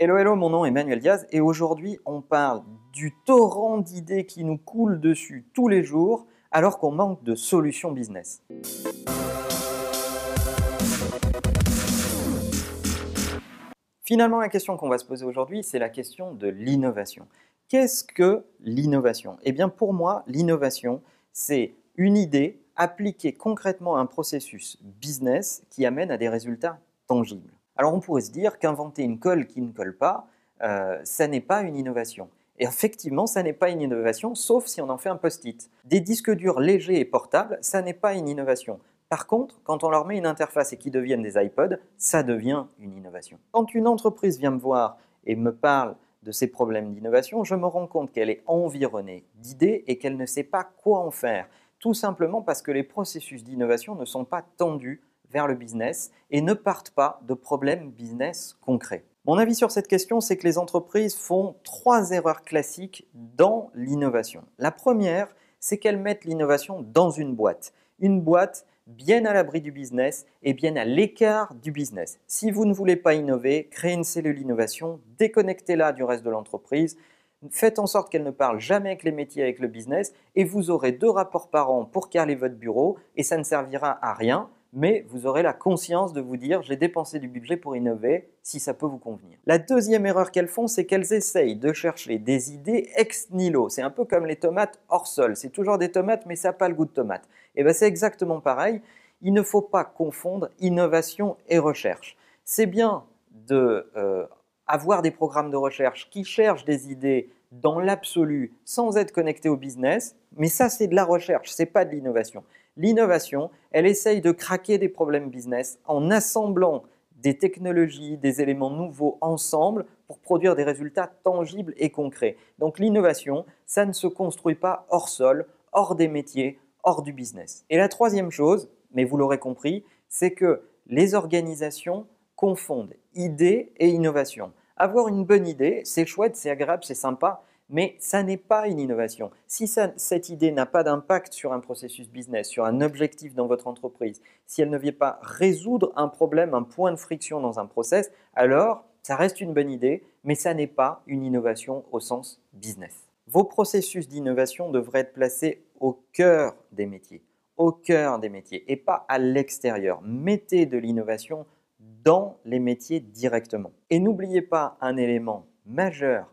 Hello, hello, mon nom est Emmanuel Diaz et aujourd'hui on parle du torrent d'idées qui nous coule dessus tous les jours alors qu'on manque de solutions business. Finalement, la question qu'on va se poser aujourd'hui, c'est la question de l'innovation. Qu'est-ce que l'innovation? Eh bien, pour moi, l'innovation, c'est une idée appliquée concrètement à un processus business qui amène à des résultats tangibles. Alors on pourrait se dire qu'inventer une colle qui ne colle pas, euh, ça n'est pas une innovation. Et effectivement, ça n'est pas une innovation, sauf si on en fait un post-it. Des disques durs légers et portables, ça n'est pas une innovation. Par contre, quand on leur met une interface et qu'ils deviennent des iPods, ça devient une innovation. Quand une entreprise vient me voir et me parle de ses problèmes d'innovation, je me rends compte qu'elle est environnée d'idées et qu'elle ne sait pas quoi en faire. Tout simplement parce que les processus d'innovation ne sont pas tendus vers le business et ne partent pas de problèmes business concrets. Mon avis sur cette question, c'est que les entreprises font trois erreurs classiques dans l'innovation. La première, c'est qu'elles mettent l'innovation dans une boîte. Une boîte bien à l'abri du business et bien à l'écart du business. Si vous ne voulez pas innover, créez une cellule innovation, déconnectez-la du reste de l'entreprise, faites en sorte qu'elle ne parle jamais avec les métiers, avec le business, et vous aurez deux rapports par an pour caler votre bureau, et ça ne servira à rien mais vous aurez la conscience de vous dire j'ai dépensé du budget pour innover si ça peut vous convenir. La deuxième erreur qu'elles font, c'est qu'elles essayent de chercher des idées ex nihilo. C'est un peu comme les tomates hors sol. C'est toujours des tomates, mais ça n'a pas le goût de tomate. Et bien c'est exactement pareil. Il ne faut pas confondre innovation et recherche. C'est bien de euh, avoir des programmes de recherche qui cherchent des idées dans l'absolu sans être connectés au business, mais ça c'est de la recherche, c'est pas de l'innovation. L'innovation, elle essaye de craquer des problèmes business en assemblant des technologies, des éléments nouveaux ensemble pour produire des résultats tangibles et concrets. Donc l'innovation, ça ne se construit pas hors sol, hors des métiers, hors du business. Et la troisième chose, mais vous l'aurez compris, c'est que les organisations confondent idée et innovation. Avoir une bonne idée, c'est chouette, c'est agréable, c'est sympa, mais ça n'est pas une innovation. Si cette idée n'a pas d'impact sur un processus business, sur un objectif dans votre entreprise, si elle ne vient pas résoudre un problème, un point de friction dans un process, alors ça reste une bonne idée, mais ça n'est pas une innovation au sens business. Vos processus d'innovation devraient être placés au cœur des métiers, au cœur des métiers et pas à l'extérieur. Mettez de l'innovation dans les métiers directement. Et n'oubliez pas un élément majeur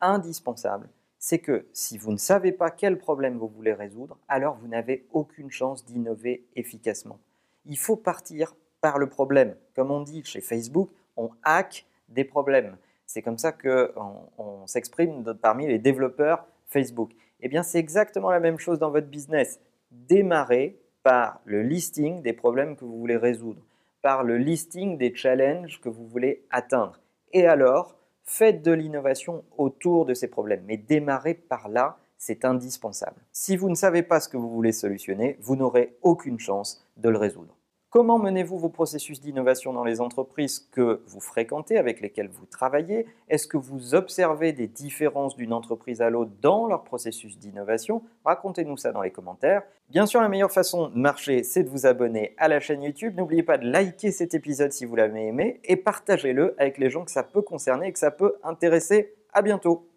indispensable, c'est que si vous ne savez pas quel problème vous voulez résoudre, alors vous n'avez aucune chance d'innover efficacement. Il faut partir par le problème. Comme on dit chez Facebook, on hack des problèmes. C'est comme ça qu'on on, s'exprime parmi les développeurs Facebook. Eh bien, c'est exactement la même chose dans votre business. Démarrez par le listing des problèmes que vous voulez résoudre, par le listing des challenges que vous voulez atteindre. Et alors, Faites de l'innovation autour de ces problèmes, mais démarrez par là, c'est indispensable. Si vous ne savez pas ce que vous voulez solutionner, vous n'aurez aucune chance de le résoudre. Comment menez-vous vos processus d'innovation dans les entreprises que vous fréquentez, avec lesquelles vous travaillez? Est-ce que vous observez des différences d'une entreprise à l'autre dans leur processus d'innovation? Racontez-nous ça dans les commentaires. Bien sûr, la meilleure façon de marcher, c'est de vous abonner à la chaîne YouTube. N'oubliez pas de liker cet épisode si vous l'avez aimé et partagez-le avec les gens que ça peut concerner et que ça peut intéresser. À bientôt